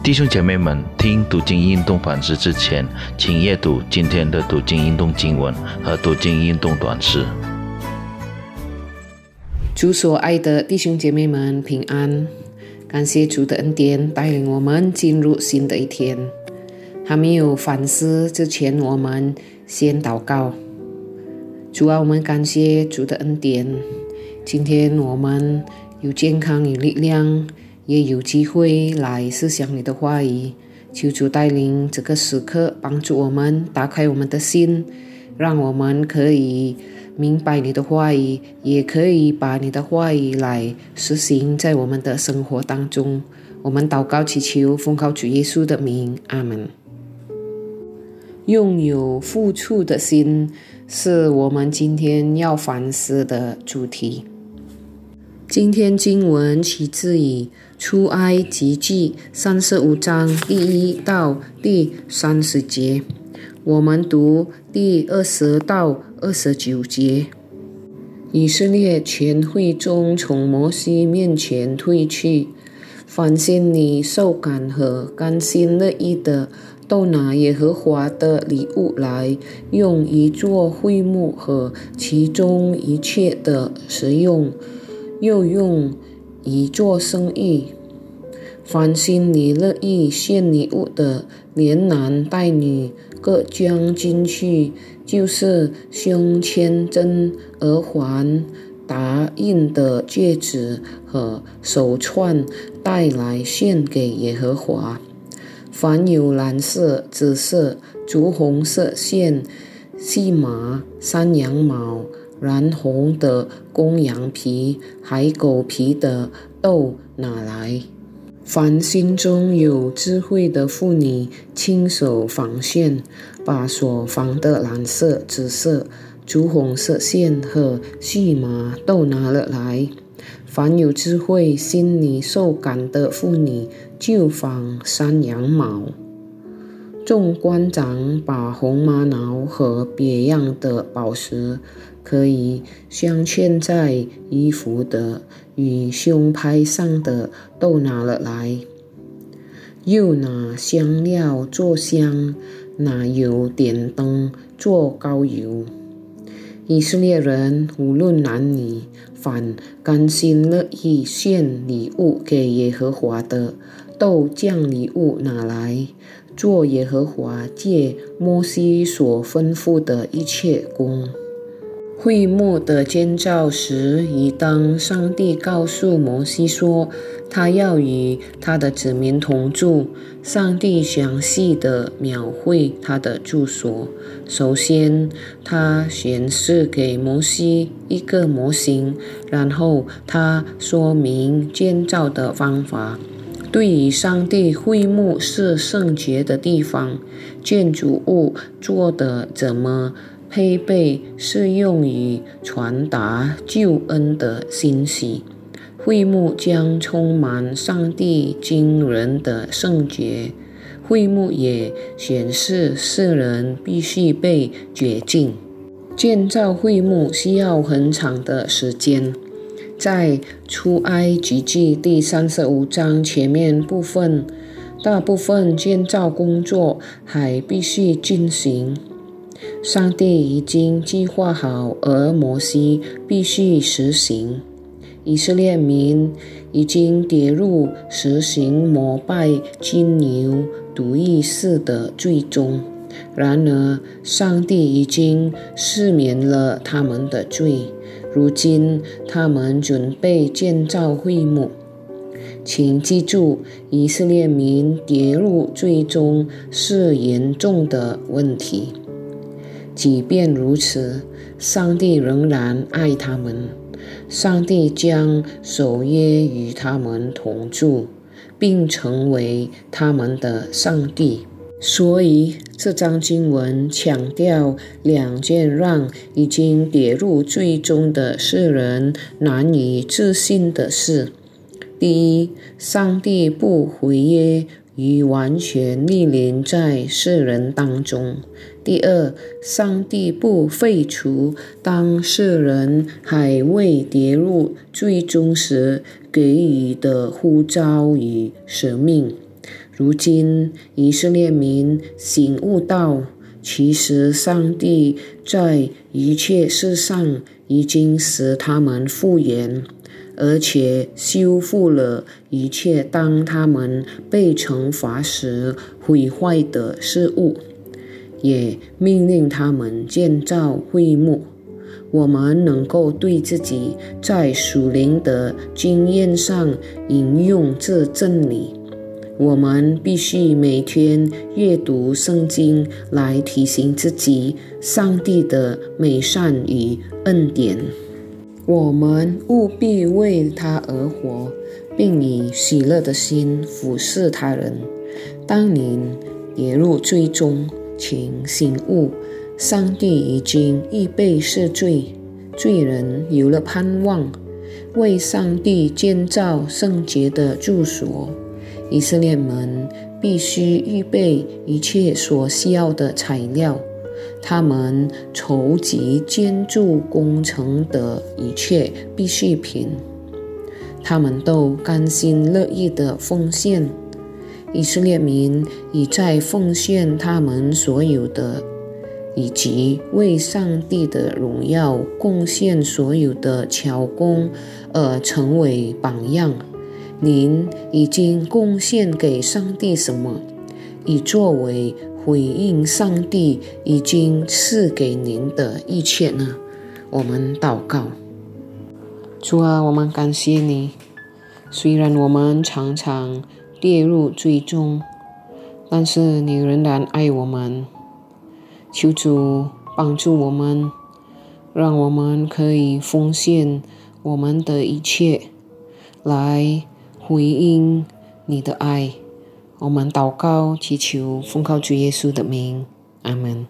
弟兄姐妹们，听读经运动反思之前，请阅读今天的读经运动经文和读经运动短诗。主所爱的弟兄姐妹们平安，感谢主的恩典带领我们进入新的一天。还没有反思之前，我们先祷告。主啊，我们感谢主的恩典，今天我们有健康有力量。也有机会来思想你的话语，求主带领这个时刻，帮助我们打开我们的心，让我们可以明白你的话语，也可以把你的话语来实行在我们的生活当中。我们祷告祈求，奉靠主耶稣的名，阿门。拥有付出的心，是我们今天要反思的主题。今天经文起自于出埃及记三十五章第一到第三十节，我们读第二十到二十九节。以色列全会中从摩西面前退去，凡心里受感和甘心乐意的，都拿耶和华的礼物来，用一座会幕和其中一切的使用。又用以做生意，凡心里乐意献礼物的，连男带女各将进去，就是胸签针、耳环、打印的戒指和手串带来献给耶和华。凡有蓝色、紫色、朱红色线、细麻、山羊毛。染红的公羊皮、海狗皮的豆拿来？凡心中有智慧的妇女，亲手纺线，把所纺的蓝色、紫色、朱红色线和细麻都拿了来。凡有智慧、心里受感的妇女，就纺山羊毛。众官长把红玛瑙和别样的宝石。可以镶嵌在衣服的与胸牌上的都拿了来，又拿香料做香，拿油点灯做膏油。以色列人无论男女，凡甘心乐意献礼物给耶和华的，豆酱礼物拿来，做耶和华借摩西所吩咐的一切工。会幕的建造时，已当上帝告诉摩西说，他要与他的子民同住。上帝详细的描绘他的住所。首先，他显示给摩西一个模型，然后他说明建造的方法。对于上帝会幕是圣洁的地方，建筑物做的怎么？配备是用于传达救恩的信息。会幕将充满上帝惊人的圣洁。会幕也显示世人必须被洁净。建造会幕需要很长的时间。在出埃及记第三十五章前面部分，大部分建造工作还必须进行。上帝已经计划好，而摩西必须实行。以色列民已经跌入实行膜拜金牛独一式的最终。然而，上帝已经赦免了他们的罪。如今，他们准备建造会幕。请记住，以色列民跌入最终是严重的问题。即便如此，上帝仍然爱他们。上帝将守约与他们同住，并成为他们的上帝。所以，这张经文强调两件让已经跌入最终的世人难以置信的事：第一，上帝不毁约。与完全莅临在世人当中。第二，上帝不废除当世人还未跌入最终时给予的呼召与使命。如今以色列民醒悟到，其实上帝在一切事上已经使他们复原，而且修复了一切当他们被惩罚时毁坏的事物，也命令他们建造会幕。我们能够对自己在属灵的经验上引用这真理。我们必须每天阅读圣经，来提醒自己上帝的美善与恩典。我们务必为他而活，并以喜乐的心俯视他人。当您跌入最终，请醒悟。上帝已经预备赦罪，罪人有了盼望，为上帝建造圣洁的住所。以色列们必须预备一切所需要的材料，他们筹集建筑工程的一切必需品，他们都甘心乐意的奉献。以色列民已在奉献他们所有的。以及为上帝的荣耀贡献所有的巧工，而成为榜样。您已经贡献给上帝什么，以作为回应上帝已经赐给您的一切呢？我们祷告，主啊，我们感谢你。虽然我们常常跌入最终，但是你仍然爱我们。求主帮助我们，让我们可以奉献我们的一切，来回应你的爱。我们祷告祈求，奉靠主耶稣的名，阿门。